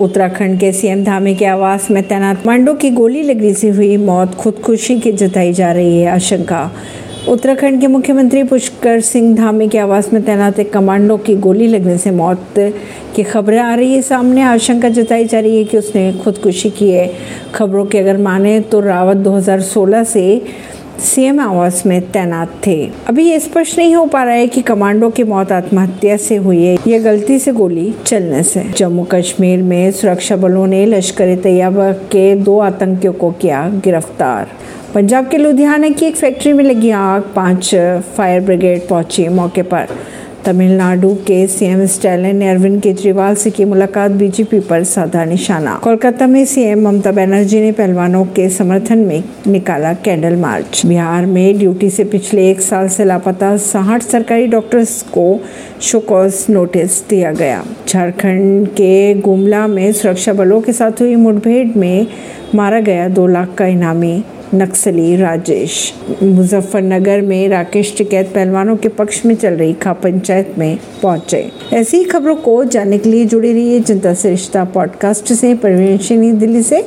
उत्तराखंड के सीएम धामी के आवास में तैनात मांडो की गोली लगने से हुई मौत, खुदकुशी की जताई जा रही है आशंका। उत्तराखंड के मुख्यमंत्री पुष्कर सिंह धामी के आवास में तैनात एक कमांडो की गोली लगने से मौत की खबरें आ रही है सामने। आशंका जताई जा रही है कि उसने खुदकुशी की है। खबरों की अगर माने तो रावत 2016 से सीएम आवास में तैनात थे। अभी ये स्पष्ट नहीं हो पा रहा है कि कमांडो की मौत आत्महत्या से हुई है। या गलती से गोली चलने से। जम्मू कश्मीर में सुरक्षा बलों ने लश्कर तैयबा के दो आतंकियों को किया गिरफ़्तार। पंजाब के लुधियाना की एक फैक्ट्री में लगी आग। पाँच फायर ब्रिगेड पहुँची मौके पर। तमिलनाडु के सीएम स्टैलिन ने अरविंद केजरीवाल से की मुलाकात बीजेपी पर साधा निशाना। कोलकाता में सीएम ममता बनर्जी ने पहलवानों के समर्थन में निकाला कैंडल मार्च। बिहार में ड्यूटी से पिछले एक साल से लापता साठ सरकारी डॉक्टर्स को शोकॉज नोटिस दिया गया। झारखंड के गुमला में सुरक्षा बलों के साथ हुई मुठभेड़ में मारा गया दो लाख का इनामी। नक्सली राजेश। मुजफ्फरनगर में राकेश टिकैत पहलवानों के पक्ष में चल रही खा पंचायत में पहुँचे। ऐसी खबरों को जानने के लिए जुड़ी रही है जनता से रिश्ता पॉडकास्ट से, परवीन दिल्ली से।